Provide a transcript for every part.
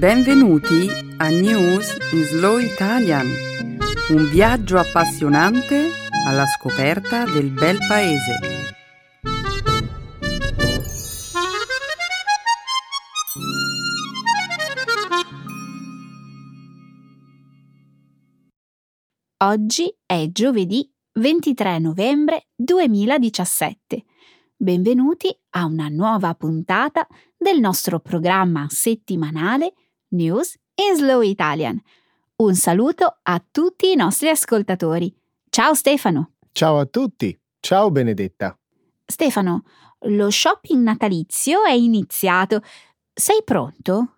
Benvenuti a News in Slow Italian, un viaggio appassionante alla scoperta del bel paese. Oggi è giovedì 23 novembre 2017. Benvenuti a una nuova puntata del nostro programma settimanale News in Slow Italian. Un saluto a tutti i nostri ascoltatori. Ciao Stefano. Ciao a tutti. Ciao Benedetta. Stefano, lo shopping natalizio è iniziato. Sei pronto?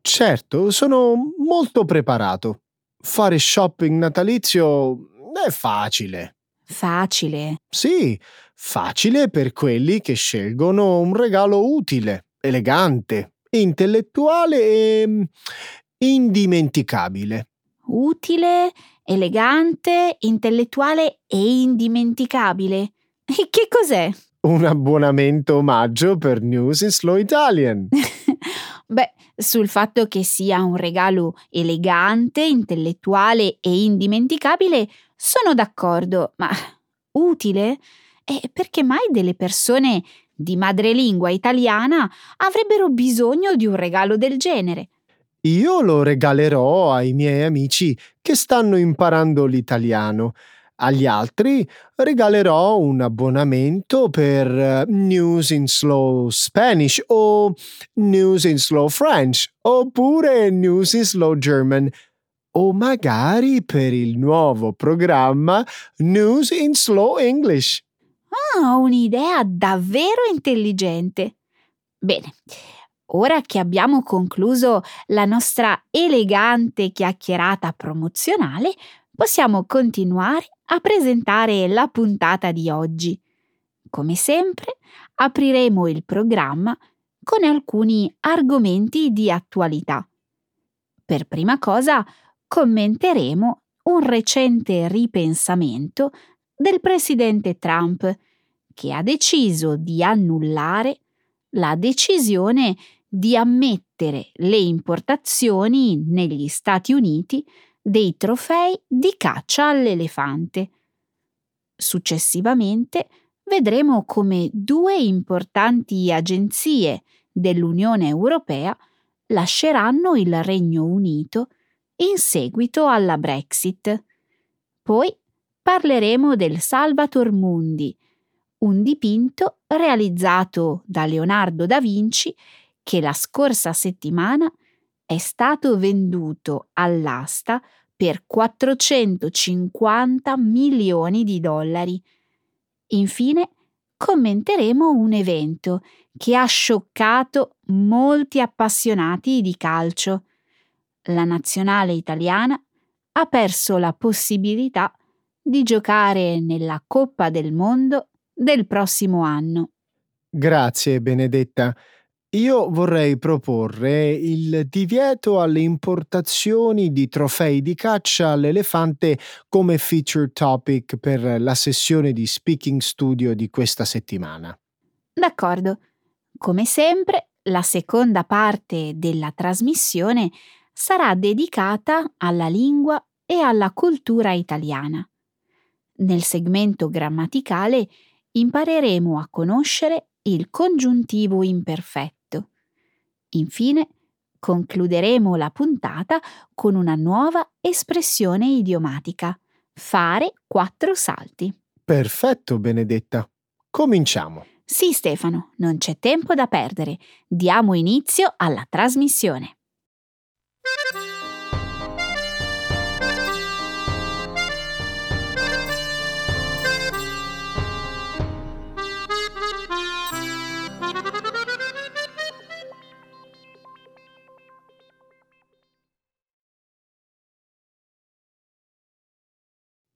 Certo, sono molto preparato. Fare shopping natalizio è facile. Facile. Sì, facile per quelli che scelgono un regalo utile, elegante, intellettuale e indimenticabile. Utile, elegante, intellettuale e indimenticabile. E che cos'è? Un abbonamento omaggio per News in Slow Italian. Beh, sul fatto che sia un regalo elegante, intellettuale e indimenticabile sono d'accordo, ma utile? E perché mai delle persone di madrelingua italiana avrebbero bisogno di un regalo del genere? Io lo regalerò ai miei amici che stanno imparando l'italiano. Agli altri regalerò un abbonamento per eh, News in Slow Spanish o News in Slow French oppure News in Slow German o magari per il nuovo programma News in Slow English. Ah, un'idea davvero intelligente. Bene, ora che abbiamo concluso la nostra elegante chiacchierata promozionale, possiamo continuare a presentare la puntata di oggi. Come sempre, apriremo il programma con alcuni argomenti di attualità. Per prima cosa, commenteremo un recente ripensamento del presidente Trump che ha deciso di annullare la decisione di ammettere le importazioni negli Stati Uniti dei trofei di caccia all'elefante. Successivamente vedremo come due importanti agenzie dell'Unione Europea lasceranno il Regno Unito in seguito alla Brexit. Poi parleremo del Salvator Mundi, un dipinto realizzato da Leonardo da Vinci che la scorsa settimana è stato venduto all'asta per 450 milioni di dollari. Infine, commenteremo un evento che ha scioccato molti appassionati di calcio. La nazionale italiana ha perso la possibilità di giocare nella Coppa del Mondo del prossimo anno. Grazie, Benedetta. Io vorrei proporre il divieto alle importazioni di trofei di caccia all'elefante come feature topic per la sessione di Speaking Studio di questa settimana. D'accordo. Come sempre, la seconda parte della trasmissione sarà dedicata alla lingua e alla cultura italiana. Nel segmento grammaticale impareremo a conoscere il congiuntivo imperfetto. Infine, concluderemo la puntata con una nuova espressione idiomatica. Fare quattro salti. Perfetto, Benedetta. Cominciamo. Sì, Stefano, non c'è tempo da perdere. Diamo inizio alla trasmissione.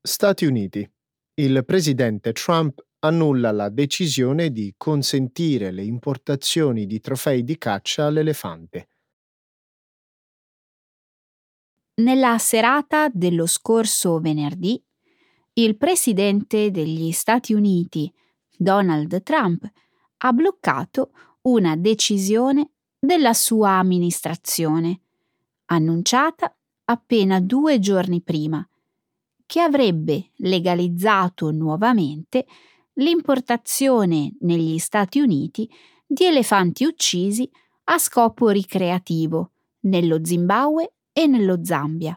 Stati Uniti. Il presidente Trump annulla la decisione di consentire le importazioni di trofei di caccia all'elefante. Nella serata dello scorso venerdì, il presidente degli Stati Uniti, Donald Trump, ha bloccato una decisione della sua amministrazione annunciata appena due giorni prima, che avrebbe legalizzato nuovamente l'importazione negli Stati Uniti di elefanti uccisi a scopo ricreativo nello Zimbabwe e nello Zambia.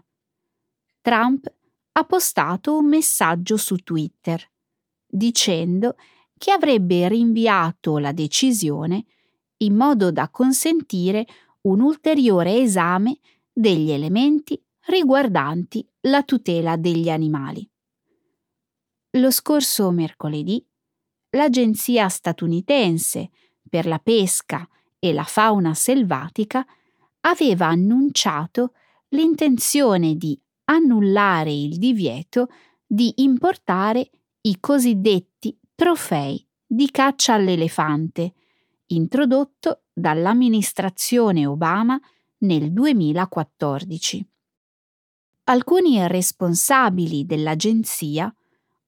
Trump ha postato un messaggio su Twitter dicendo che avrebbe rinviato la decisione in modo da consentire un ulteriore esame degli elementi riguardanti la tutela degli animali. Lo scorso mercoledì l'Agenzia statunitense per la pesca e la fauna selvatica aveva annunciato l'intenzione di annullare il divieto di importare i cosiddetti trofei di caccia all'elefante, introdotto dall'amministrazione Obama nel 2014. Alcuni responsabili dell'agenzia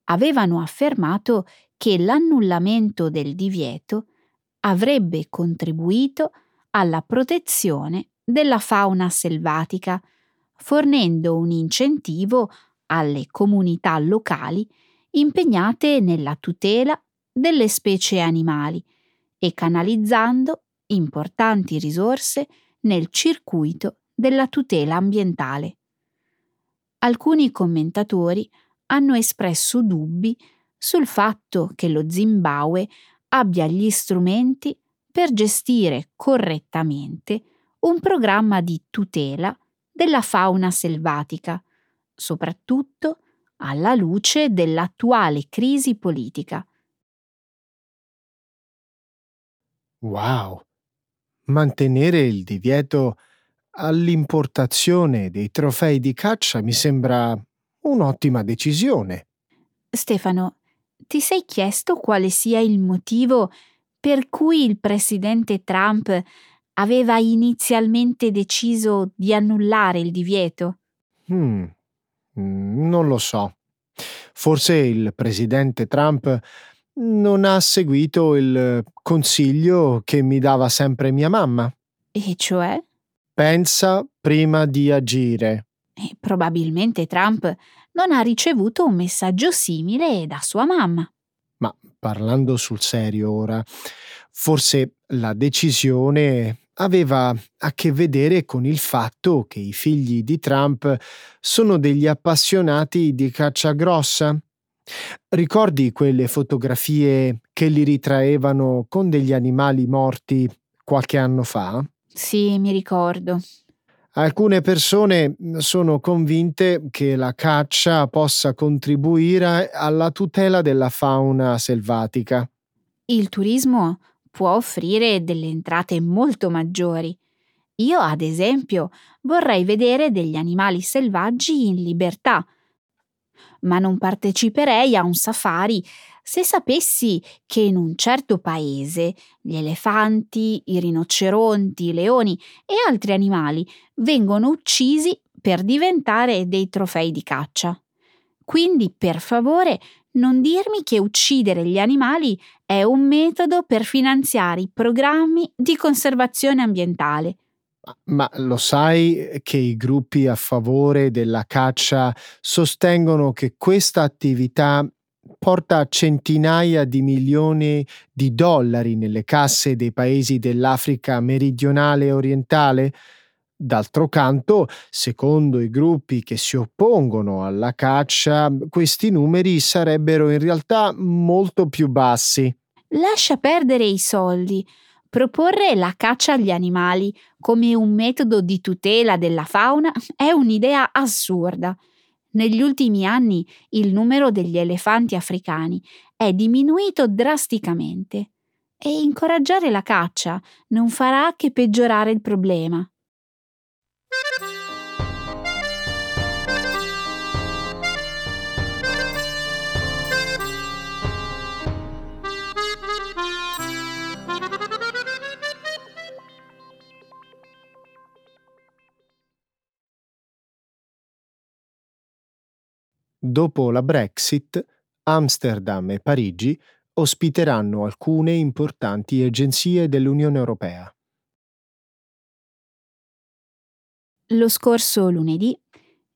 avevano affermato che l'annullamento del divieto avrebbe contribuito alla protezione della fauna selvatica, fornendo un incentivo alle comunità locali impegnate nella tutela delle specie animali e canalizzando importanti risorse nel circuito della tutela ambientale. Alcuni commentatori hanno espresso dubbi sul fatto che lo Zimbabwe abbia gli strumenti per gestire correttamente un programma di tutela della fauna selvatica, soprattutto alla luce dell'attuale crisi politica. Wow! Mantenere il divieto all'importazione dei trofei di caccia mi sembra un'ottima decisione. Stefano, ti sei chiesto quale sia il motivo per cui il presidente Trump aveva inizialmente deciso di annullare il divieto? Hmm, non lo so. Forse il presidente Trump non ha seguito il consiglio che mi dava sempre mia mamma. E cioè? Pensa prima di agire. E probabilmente Trump non ha ricevuto un messaggio simile da sua mamma. Ma parlando sul serio ora, forse la decisione aveva a che vedere con il fatto che i figli di Trump sono degli appassionati di caccia grossa? Ricordi quelle fotografie che li ritraevano con degli animali morti qualche anno fa? Sì, mi ricordo. Alcune persone sono convinte che la caccia possa contribuire alla tutela della fauna selvatica. Il turismo può offrire delle entrate molto maggiori. Io, ad esempio, vorrei vedere degli animali selvaggi in libertà, ma non parteciperei a un safari se sapessi che in un certo paese gli elefanti, i rinoceronti, i leoni e altri animali vengono uccisi per diventare dei trofei di caccia. Quindi, per favore, non dirmi che uccidere gli animali è un metodo per finanziare i programmi di conservazione ambientale. Ma lo sai che i gruppi a favore della caccia sostengono che questa attività porta centinaia di milioni di dollari nelle casse dei paesi dell'Africa meridionale e orientale? D'altro canto, secondo i gruppi che si oppongono alla caccia, questi numeri sarebbero in realtà molto più bassi. Lascia perdere i soldi. Proporre la caccia agli animali come un metodo di tutela della fauna è un'idea assurda. Negli ultimi anni il numero degli elefanti africani è diminuito drasticamente e incoraggiare la caccia non farà che peggiorare il problema. Dopo la Brexit, Amsterdam e Parigi ospiteranno alcune importanti agenzie dell'Unione Europea. Lo scorso lunedì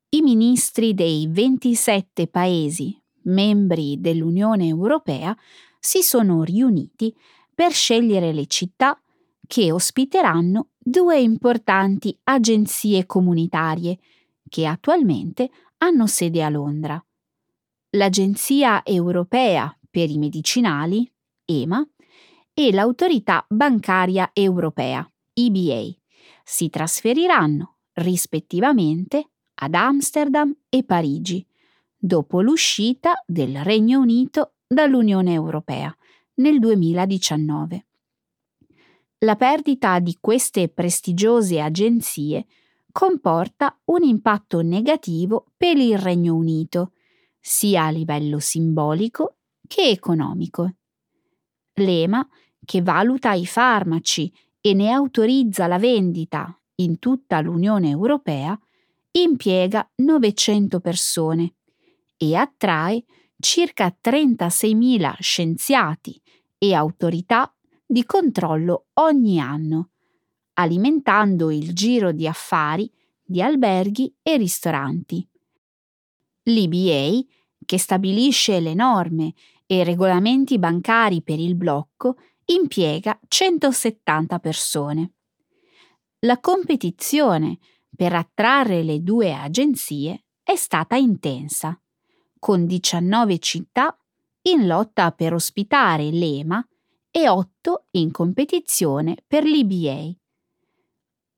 i ministri dei 27 paesi membri dell'Unione Europea si sono riuniti per scegliere le città che ospiteranno due importanti agenzie comunitarie che attualmente hanno sede a Londra. L'Agenzia Europea per i Medicinali, EMA, e l'Autorità Bancaria Europea, EBA, si trasferiranno rispettivamente ad Amsterdam e Parigi, dopo l'uscita del Regno Unito dall'Unione Europea nel 2019. La perdita di queste prestigiose agenzie comporta un impatto negativo per il Regno Unito, sia a livello simbolico che economico. L'EMA, che valuta i farmaci e ne autorizza la vendita in tutta l'Unione Europea, impiega 900 persone e attrae circa 36.000 scienziati e autorità di controllo ogni anno, alimentando il giro di affari di alberghi e ristoranti. L'EBA, che stabilisce le norme e i regolamenti bancari per il blocco, impiega 170 persone. La competizione per attrarre le due agenzie è stata intensa, con 19 città in lotta per ospitare l'EMA e 8 in competizione per l'EBA.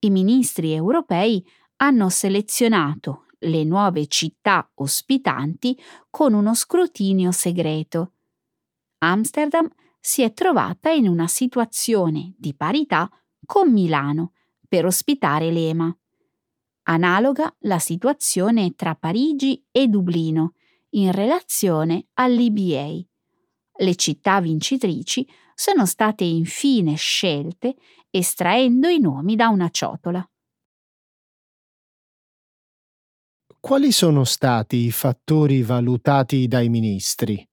I ministri europei hanno selezionato le nuove città ospitanti con uno scrutinio segreto. Amsterdam si è trovata in una situazione di parità con Milano per ospitare l'EMA. Analoga la situazione tra Parigi e Dublino in relazione all'EBA. Le città vincitrici sono state infine scelte estraendo i nomi da una ciotola. Quali sono stati i fattori valutati dai ministri?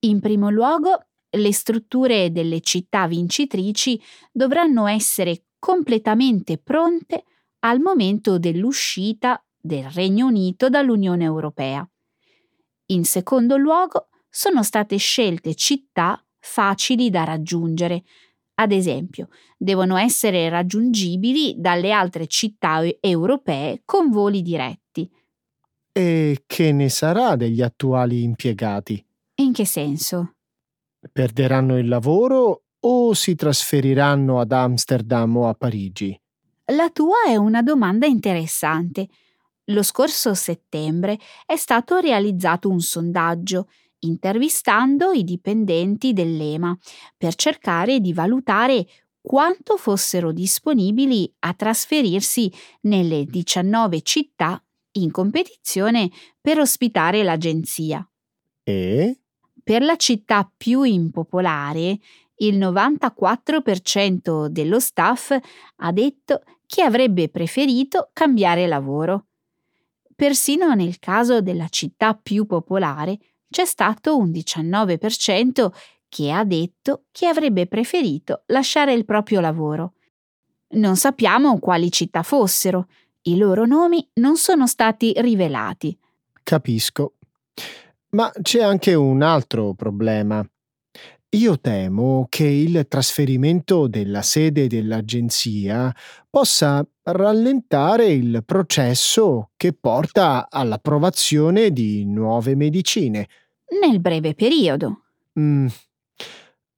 In primo luogo, le strutture delle città vincitrici dovranno essere completamente pronte al momento dell'uscita del Regno Unito dall'Unione Europea. In secondo luogo, sono state scelte città facili da raggiungere. Ad esempio, devono essere raggiungibili dalle altre città europee con voli diretti. E che ne sarà degli attuali impiegati? In che senso? Perderanno il lavoro o si trasferiranno ad Amsterdam o a Parigi? La tua è una domanda interessante. Lo scorso settembre è stato realizzato un sondaggio intervistando i dipendenti dell'EMA per cercare di valutare quanto fossero disponibili a trasferirsi nelle 19 città in competizione per ospitare l'agenzia. E? Per la città più impopolare, il 94% dello staff ha detto che avrebbe preferito cambiare lavoro. Persino nel caso della città più popolare c'è stato un 19% che ha detto che avrebbe preferito lasciare il proprio lavoro. Non sappiamo quali città fossero, i loro nomi non sono stati rivelati. Capisco. Ma c'è anche un altro problema. Io temo che il trasferimento della sede dell'agenzia possa rallentare il processo che porta all'approvazione di nuove medicine. Nel breve periodo. Mm.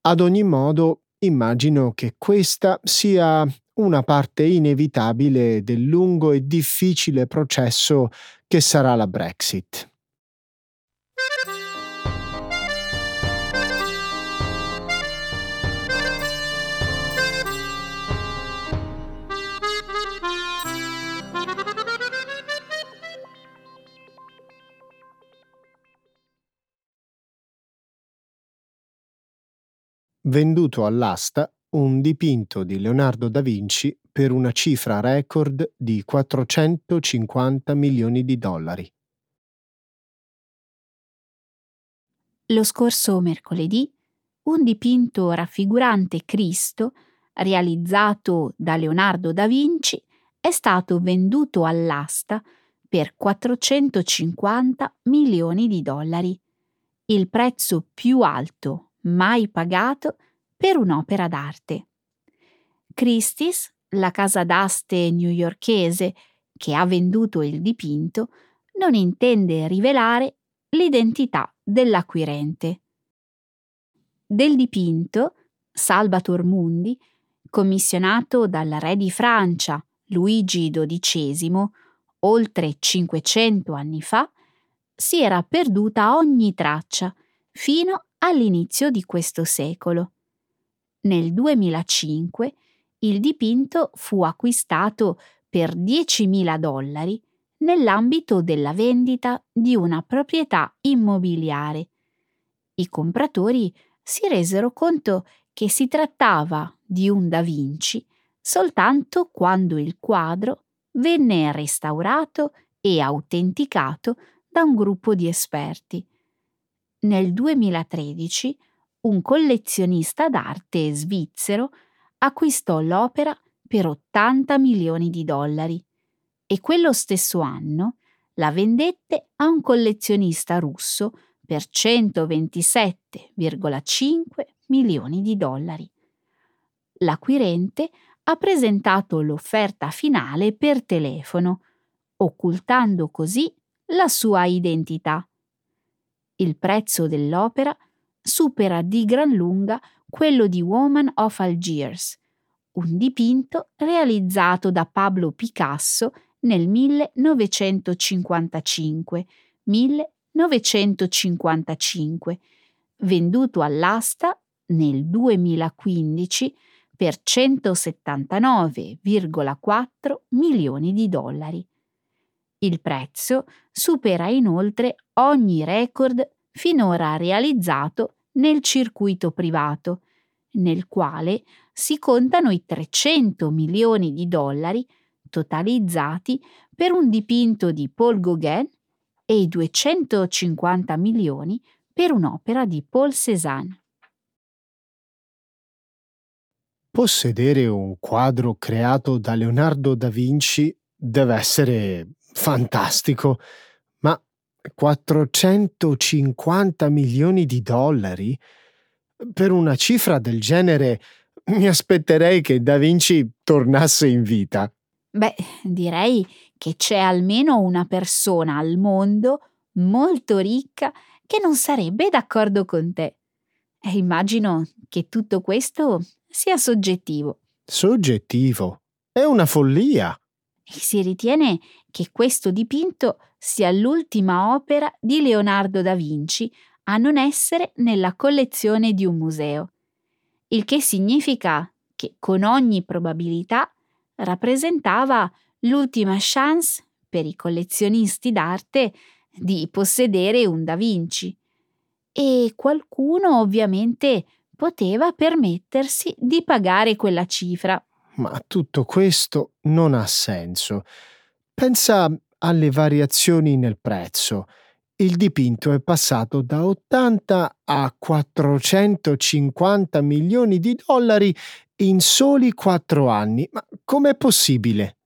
Ad ogni modo, immagino che questa sia una parte inevitabile del lungo e difficile processo che sarà la Brexit. Venduto all'asta un dipinto di Leonardo da Vinci per una cifra record di 450 milioni di dollari. Lo scorso mercoledì, un dipinto raffigurante Cristo, realizzato da Leonardo da Vinci, è stato venduto all'asta per 450 milioni di dollari, il prezzo più alto mai pagato per un'opera d'arte. Christie's, la casa d'aste newyorkese che ha venduto il dipinto, non intende rivelare l'identità dell'acquirente. Del dipinto, Salvator Mundi, commissionato dal re di Francia Luigi XII, oltre 500 anni fa, si era perduta ogni traccia fino all'inizio di questo secolo. Nel 2005 il dipinto fu acquistato per 10.000 dollari nell'ambito della vendita di una proprietà immobiliare. I compratori si resero conto che si trattava di un Da Vinci soltanto quando il quadro venne restaurato e autenticato da un gruppo di esperti. Nel 2013 un collezionista d'arte svizzero acquistò l'opera per 80 milioni di dollari e quello stesso anno la vendette a un collezionista russo per 127,5 milioni di dollari. L'acquirente ha presentato l'offerta finale per telefono, occultando così la sua identità. Il prezzo dell'opera supera di gran lunga quello di Woman of Algiers, un dipinto realizzato da Pablo Picasso nel 1955, 1955, venduto all'asta nel 2015 per 179,4 milioni di dollari. Il prezzo supera inoltre ogni record finora realizzato nel circuito privato, nel quale si contano i 300 milioni di dollari totalizzati per un dipinto di Paul Gauguin e i 250 milioni per un'opera di Paul Cézanne. Possedere un quadro creato da Leonardo da Vinci deve essere fantastico, 450 milioni di dollari? Per una cifra del genere mi aspetterei che Da Vinci tornasse in vita. Beh, direi che c'è almeno una persona al mondo molto ricca che non sarebbe d'accordo con te. E immagino che tutto questo sia soggettivo. Soggettivo? È una follia. E si ritiene che questo dipinto sia l'ultima opera di Leonardo da Vinci a non essere nella collezione di un museo, il che significa che con ogni probabilità rappresentava l'ultima chance per i collezionisti d'arte di possedere un Da Vinci. E qualcuno ovviamente poteva permettersi di pagare quella cifra. Ma tutto questo non ha senso. Pensa alle variazioni nel prezzo. Il dipinto è passato da 80 a 450 milioni di dollari in soli quattro anni. Ma com'è possibile?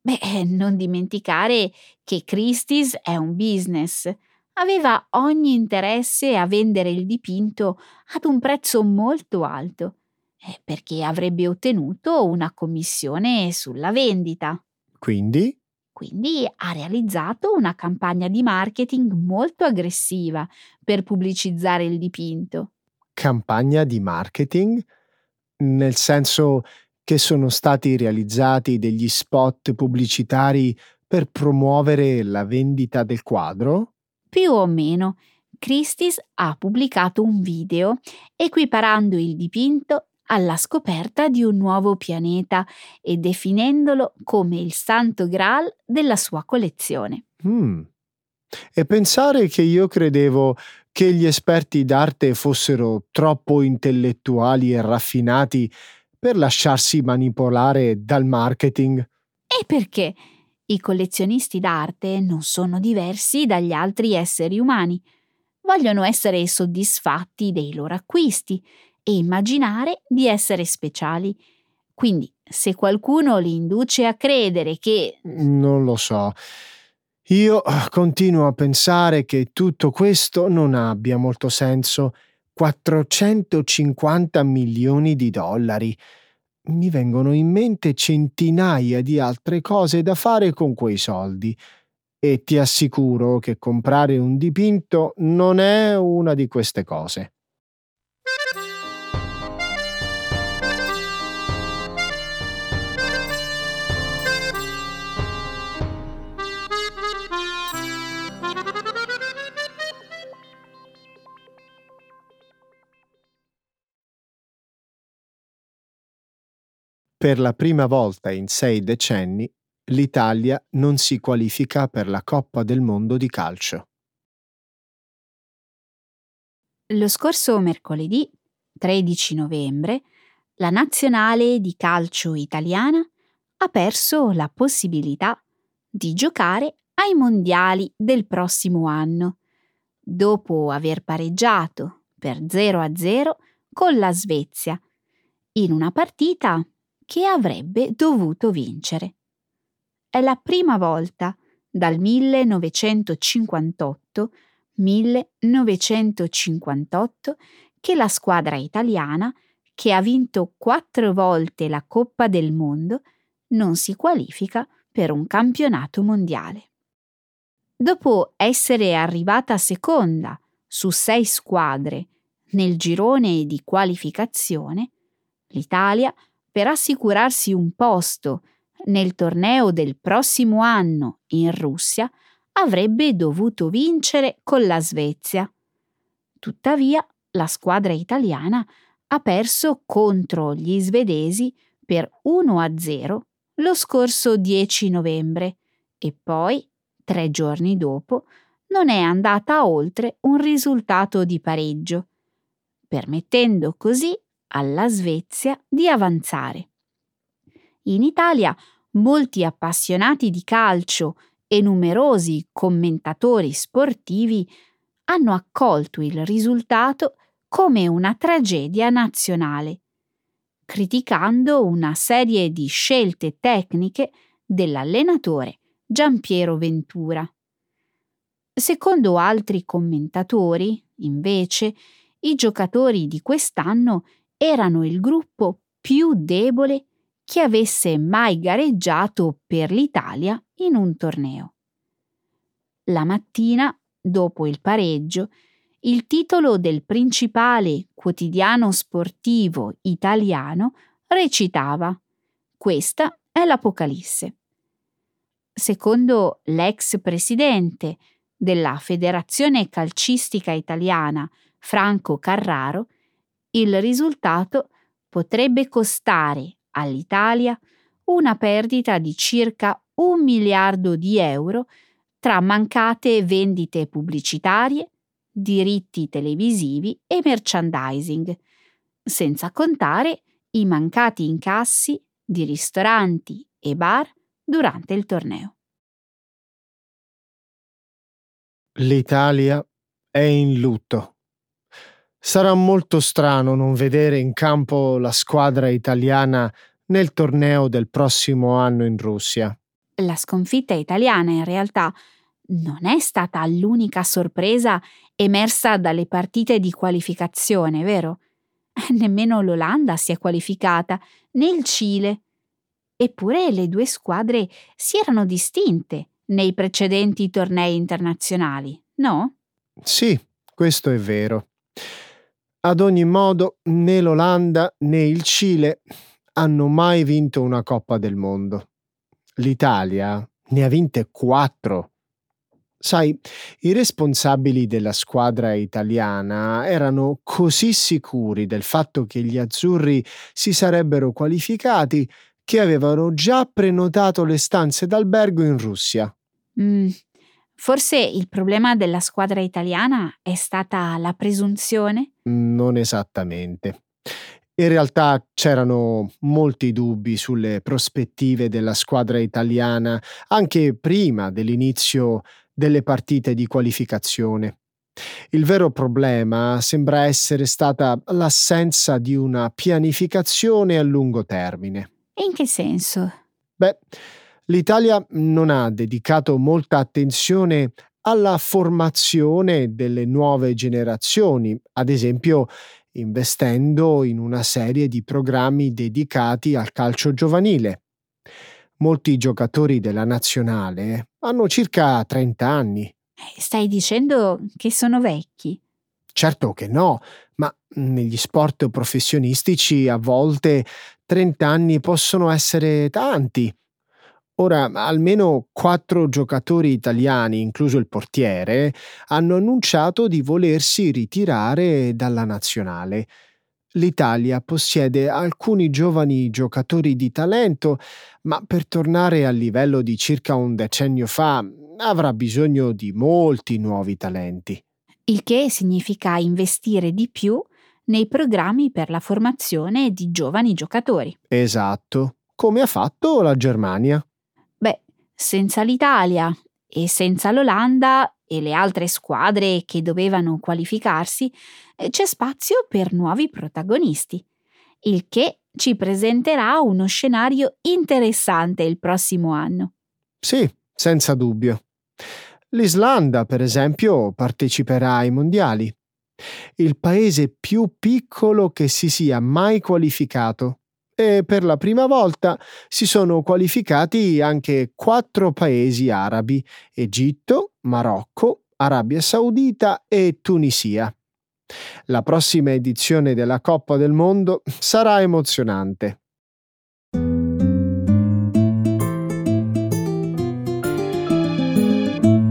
Beh, eh, non dimenticare che Christie's è un business. Aveva ogni interesse a vendere il dipinto ad un prezzo molto alto, eh, perché avrebbe ottenuto una commissione sulla vendita. Quindi? Quindi ha realizzato una campagna di marketing molto aggressiva per pubblicizzare il dipinto. Campagna di marketing? nel senso che sono stati realizzati degli spot pubblicitari per promuovere la vendita del quadro? Più o meno. Christie's ha pubblicato un video equiparando il dipinto alla scoperta di un nuovo pianeta e definendolo come il santo graal della sua collezione. Mm. E pensare che io credevo che gli esperti d'arte fossero troppo intellettuali e raffinati per lasciarsi manipolare dal marketing. E perché? I collezionisti d'arte non sono diversi dagli altri esseri umani. Vogliono essere soddisfatti dei loro acquisti e immaginare di essere speciali. Quindi se qualcuno li induce a credere che... Non lo so. Io continuo a pensare che tutto questo non abbia molto senso. 450 milioni di dollari. Mi vengono in mente centinaia di altre cose da fare con quei soldi e ti assicuro che comprare un dipinto non è una di queste cose. Per la prima volta in sei decenni l'Italia non si qualifica per la Coppa del Mondo di calcio. Lo scorso mercoledì 13 novembre la nazionale di calcio italiana ha perso la possibilità di giocare ai mondiali del prossimo anno, dopo aver pareggiato per 0 a 0 con la Svezia, in una partita che avrebbe dovuto vincere. È la prima volta dal 1958 1958 che la squadra italiana, che ha vinto quattro volte la Coppa del Mondo, non si qualifica per un campionato mondiale. Dopo essere arrivata seconda su sei squadre nel girone di qualificazione, l'Italia per assicurarsi un posto nel torneo del prossimo anno in Russia avrebbe dovuto vincere con la Svezia. Tuttavia, la squadra italiana ha perso contro gli svedesi per 1 a 0 lo scorso 10 novembre e poi, tre giorni dopo, non è andata oltre un risultato di pareggio, permettendo così alla Svezia di avanzare. In Italia molti appassionati di calcio e numerosi commentatori sportivi hanno accolto il risultato come una tragedia nazionale, criticando una serie di scelte tecniche dell'allenatore Giampiero Ventura. Secondo altri commentatori, invece, i giocatori di quest'anno erano il gruppo più debole che avesse mai gareggiato per l'Italia in un torneo. La mattina, dopo il pareggio, il titolo del principale quotidiano sportivo italiano recitava Questa è l'Apocalisse. Secondo l'ex presidente della Federazione Calcistica Italiana, Franco Carraro, il risultato potrebbe costare all'Italia una perdita di circa un miliardo di euro tra mancate vendite pubblicitarie, diritti televisivi e merchandising, senza contare i mancati incassi di ristoranti e bar durante il torneo. L'Italia è in lutto. Sarà molto strano non vedere in campo la squadra italiana nel torneo del prossimo anno in Russia. La sconfitta italiana in realtà non è stata l'unica sorpresa emersa dalle partite di qualificazione, vero? Nemmeno l'Olanda si è qualificata, né il Cile. Eppure le due squadre si erano distinte nei precedenti tornei internazionali, no? Sì, questo è vero. Ad ogni modo, né l'Olanda né il Cile hanno mai vinto una Coppa del Mondo. L'Italia ne ha vinte quattro. Sai, i responsabili della squadra italiana erano così sicuri del fatto che gli azzurri si sarebbero qualificati che avevano già prenotato le stanze d'albergo in Russia. Mm, Forse il problema della squadra italiana è stata la presunzione? Non esattamente. In realtà c'erano molti dubbi sulle prospettive della squadra italiana anche prima dell'inizio delle partite di qualificazione. Il vero problema sembra essere stata l'assenza di una pianificazione a lungo termine. In che senso? Beh, l'Italia non ha dedicato molta attenzione alla formazione delle nuove generazioni, ad esempio investendo in una serie di programmi dedicati al calcio giovanile. Molti giocatori della nazionale hanno circa 30 anni. Eh, stai dicendo che sono vecchi? Certo che no, ma negli sport professionistici a volte 30 anni possono essere tanti. Ora, almeno quattro giocatori italiani, incluso il portiere, hanno annunciato di volersi ritirare dalla nazionale. L'Italia possiede alcuni giovani giocatori di talento, ma per tornare al livello di circa un decennio fa avrà bisogno di molti nuovi talenti. Il che significa investire di più nei programmi per la formazione di giovani giocatori. Esatto, come ha fatto la Germania. Senza l'Italia e senza l'Olanda e le altre squadre che dovevano qualificarsi, eh, c'è spazio per nuovi protagonisti, il che ci presenterà uno scenario interessante il prossimo anno. Sì, senza dubbio. L'Islanda, per esempio, parteciperà ai mondiali. Il paese più piccolo che si sia mai qualificato e per la prima volta si sono qualificati anche quattro paesi arabi, Egitto, Marocco, Arabia Saudita e Tunisia. La prossima edizione della Coppa del Mondo sarà emozionante.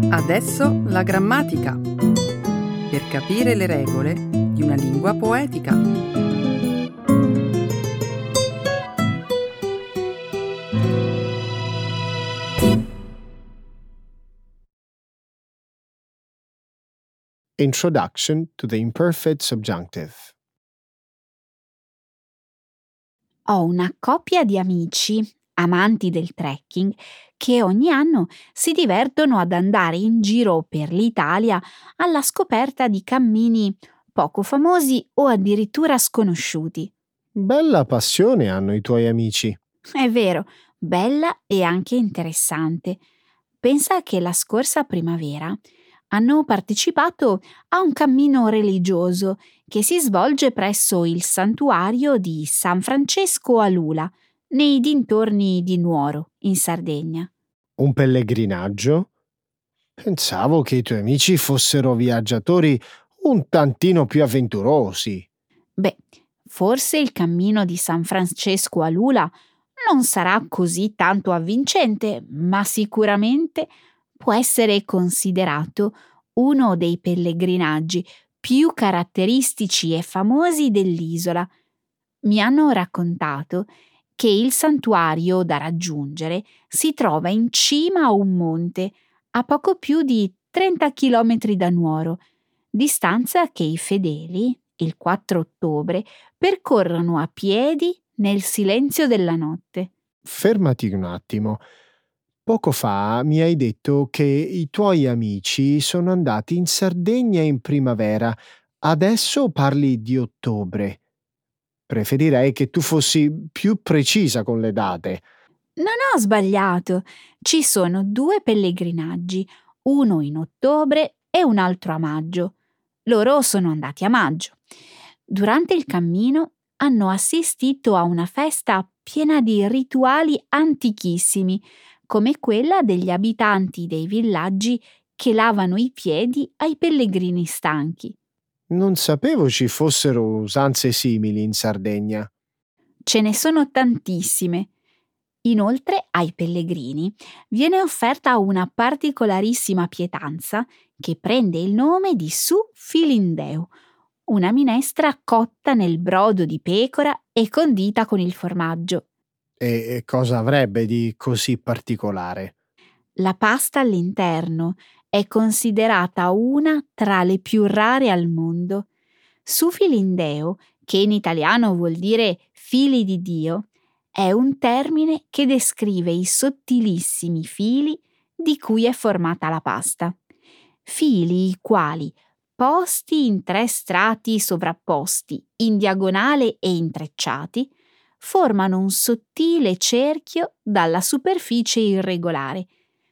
Adesso la grammatica. Per capire le regole di una lingua poetica. Introduction to the Imperfect Subjunctive. Ho una coppia di amici, amanti del trekking, che ogni anno si divertono ad andare in giro per l'Italia alla scoperta di cammini poco famosi o addirittura sconosciuti. Bella passione hanno i tuoi amici. È vero, bella e anche interessante. Pensa che la scorsa primavera hanno partecipato a un cammino religioso che si svolge presso il santuario di San Francesco a Lula, nei dintorni di Nuoro, in Sardegna. Un pellegrinaggio? Pensavo che i tuoi amici fossero viaggiatori un tantino più avventurosi. Beh, forse il cammino di San Francesco a Lula non sarà così tanto avvincente, ma sicuramente può essere considerato uno dei pellegrinaggi più caratteristici e famosi dell'isola. Mi hanno raccontato che il santuario da raggiungere si trova in cima a un monte, a poco più di 30 km da Nuoro, distanza che i fedeli, il 4 ottobre, percorrono a piedi nel silenzio della notte. Fermati un attimo. Poco fa mi hai detto che i tuoi amici sono andati in Sardegna in primavera. Adesso parli di ottobre. Preferirei che tu fossi più precisa con le date. Non ho sbagliato. Ci sono due pellegrinaggi, uno in ottobre e un altro a maggio. Loro sono andati a maggio. Durante il cammino hanno assistito a una festa piena di rituali antichissimi, come quella degli abitanti dei villaggi che lavano i piedi ai pellegrini stanchi. Non sapevo ci fossero usanze simili in Sardegna. Ce ne sono tantissime. Inoltre ai pellegrini viene offerta una particolarissima pietanza che prende il nome di su filindeo, una minestra cotta nel brodo di pecora e condita con il formaggio. E cosa avrebbe di così particolare? La pasta all'interno è considerata una tra le più rare al mondo. Sufilindeo, che in italiano vuol dire fili di Dio, è un termine che descrive i sottilissimi fili di cui è formata la pasta. Fili i quali, posti in tre strati sovrapposti, in diagonale e intrecciati, formano un sottile cerchio dalla superficie irregolare.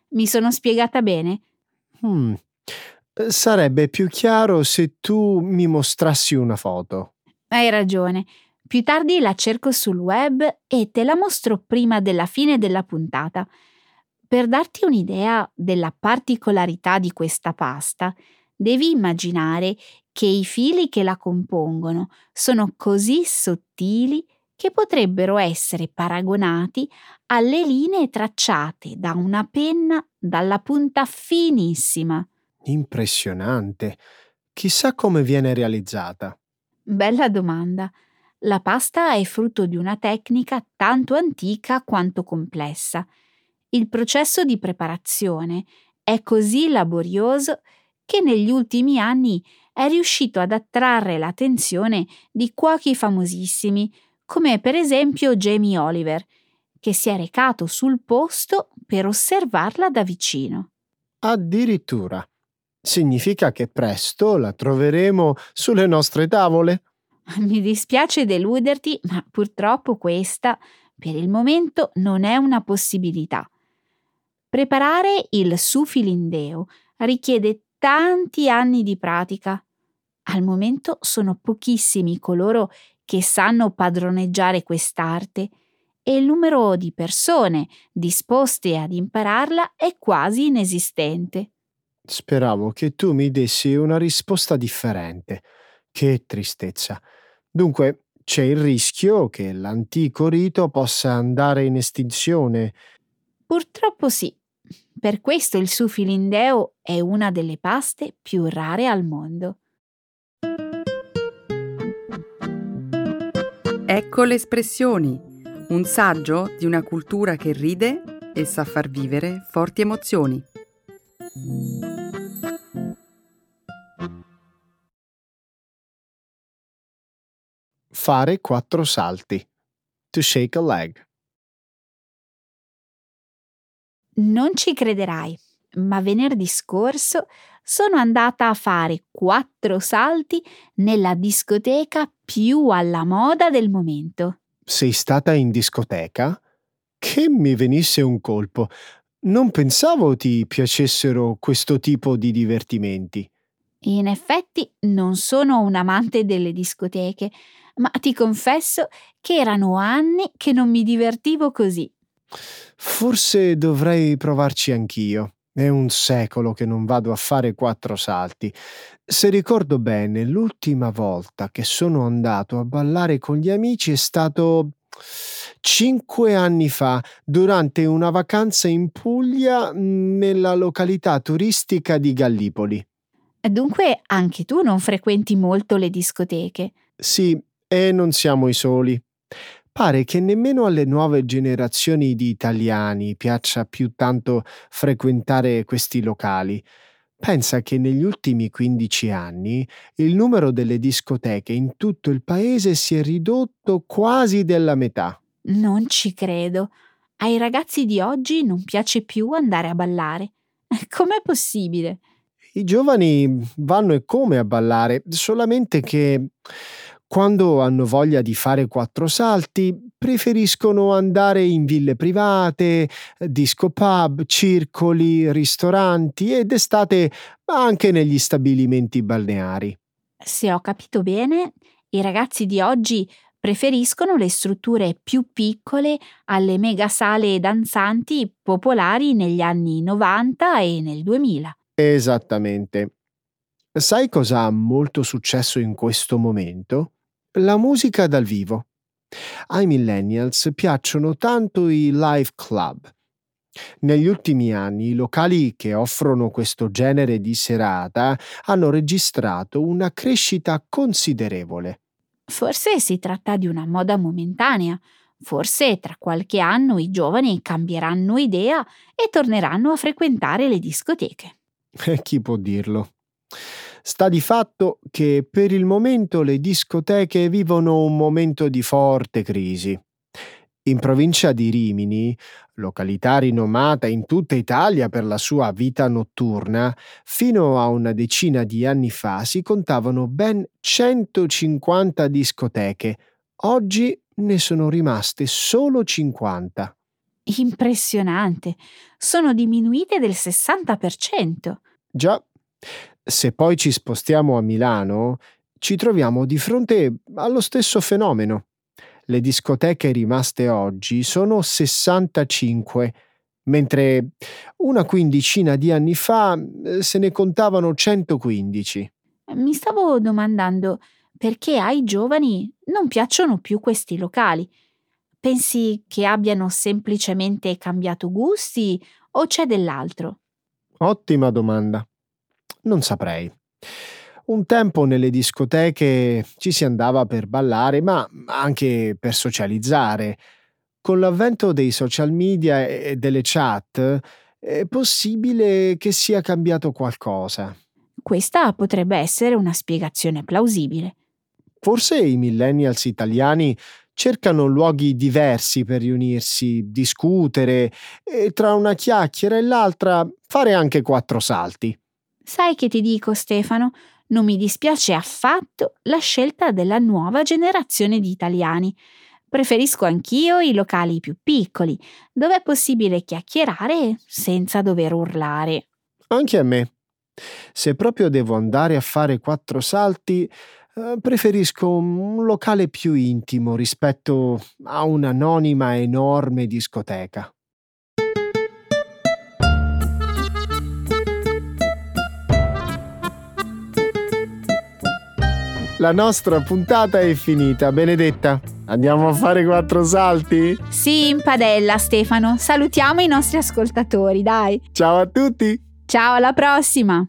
Mi sono spiegata bene? Hmm. Sarebbe più chiaro se tu mi mostrassi una foto. Hai ragione. Più tardi la cerco sul web e te la mostro prima della fine della puntata. Per darti un'idea della particolarità di questa pasta, devi immaginare che i fili che la compongono sono così sottili che potrebbero essere paragonati alle linee tracciate da una penna dalla punta finissima. Impressionante. Chissà come viene realizzata. Bella domanda. La pasta è frutto di una tecnica tanto antica quanto complessa. Il processo di preparazione è così laborioso che negli ultimi anni è riuscito ad attrarre l'attenzione di cuochi famosissimi, come per esempio Jamie Oliver, che si è recato sul posto per osservarla da vicino. Addirittura. Significa che presto la troveremo sulle nostre tavole? Mi dispiace deluderti, ma purtroppo questa, per il momento, non è una possibilità. Preparare il sufilindeo richiede tanti anni di pratica. Al momento sono pochissimi coloro che sanno padroneggiare quest'arte e il numero di persone disposte ad impararla è quasi inesistente. Speravo che tu mi dessi una risposta differente. Che tristezza. Dunque, c'è il rischio che l'antico rito possa andare in estinzione. Purtroppo sì. Per questo il sufilindeo è una delle paste più rare al mondo. Ecco le espressioni, un saggio di una cultura che ride e sa far vivere forti emozioni. Fare quattro salti. To shake a leg. Non ci crederai, ma venerdì scorso sono andata a fare quattro salti nella discoteca più alla moda del momento. Sei stata in discoteca? Che mi venisse un colpo. Non pensavo ti piacessero questo tipo di divertimenti. In effetti non sono un amante delle discoteche, ma ti confesso che erano anni che non mi divertivo così. Forse dovrei provarci anch'io. È un secolo che non vado a fare quattro salti. Se ricordo bene, l'ultima volta che sono andato a ballare con gli amici è stato cinque anni fa, durante una vacanza in Puglia, nella località turistica di Gallipoli. Dunque anche tu non frequenti molto le discoteche. Sì, e non siamo i soli. Pare che nemmeno alle nuove generazioni di italiani piaccia più tanto frequentare questi locali. Pensa che negli ultimi 15 anni il numero delle discoteche in tutto il paese si è ridotto quasi della metà. Non ci credo. Ai ragazzi di oggi non piace più andare a ballare. Com'è possibile? I giovani vanno e come a ballare, solamente che quando hanno voglia di fare quattro salti, preferiscono andare in ville private, disco pub, circoli, ristoranti ed estate anche negli stabilimenti balneari. Se ho capito bene, i ragazzi di oggi preferiscono le strutture più piccole alle mega sale danzanti popolari negli anni 90 e nel 2000. Esattamente. Sai cosa ha molto successo in questo momento? La musica dal vivo. Ai millennials piacciono tanto i live club. Negli ultimi anni i locali che offrono questo genere di serata hanno registrato una crescita considerevole. Forse si tratta di una moda momentanea. Forse tra qualche anno i giovani cambieranno idea e torneranno a frequentare le discoteche. E chi può dirlo? Sta di fatto che per il momento le discoteche vivono un momento di forte crisi. In provincia di Rimini, località rinomata in tutta Italia per la sua vita notturna, fino a una decina di anni fa si contavano ben 150 discoteche. Oggi ne sono rimaste solo 50. Impressionante. Sono diminuite del 60%. Già, se poi ci spostiamo a Milano, ci troviamo di fronte allo stesso fenomeno. Le discoteche rimaste oggi sono 65, mentre una quindicina di anni fa eh, se ne contavano 115. Mi stavo domandando perché ai giovani non piacciono più questi locali. Pensi che abbiano semplicemente cambiato gusti o c'è dell'altro? Ottima domanda. Non saprei. Un tempo nelle discoteche ci si andava per ballare, ma anche per socializzare. Con l'avvento dei social media e delle chat è possibile che sia cambiato qualcosa. Questa potrebbe essere una spiegazione plausibile. Forse i millennials italiani cercano luoghi diversi per riunirsi, discutere e tra una chiacchiera e l'altra fare anche quattro salti. Sai che ti dico, Stefano? Non mi dispiace affatto la scelta della nuova generazione di italiani. Preferisco anch'io i locali più piccoli, dove è possibile chiacchierare senza dover urlare. Anche a me. Se proprio devo andare a fare quattro salti, eh, preferisco un locale più intimo rispetto a un'anonima enorme discoteca. La nostra puntata è finita, Benedetta. Andiamo a fare quattro salti? Sì, in padella, Stefano. Salutiamo i nostri ascoltatori, dai. Ciao a tutti! Ciao, alla prossima!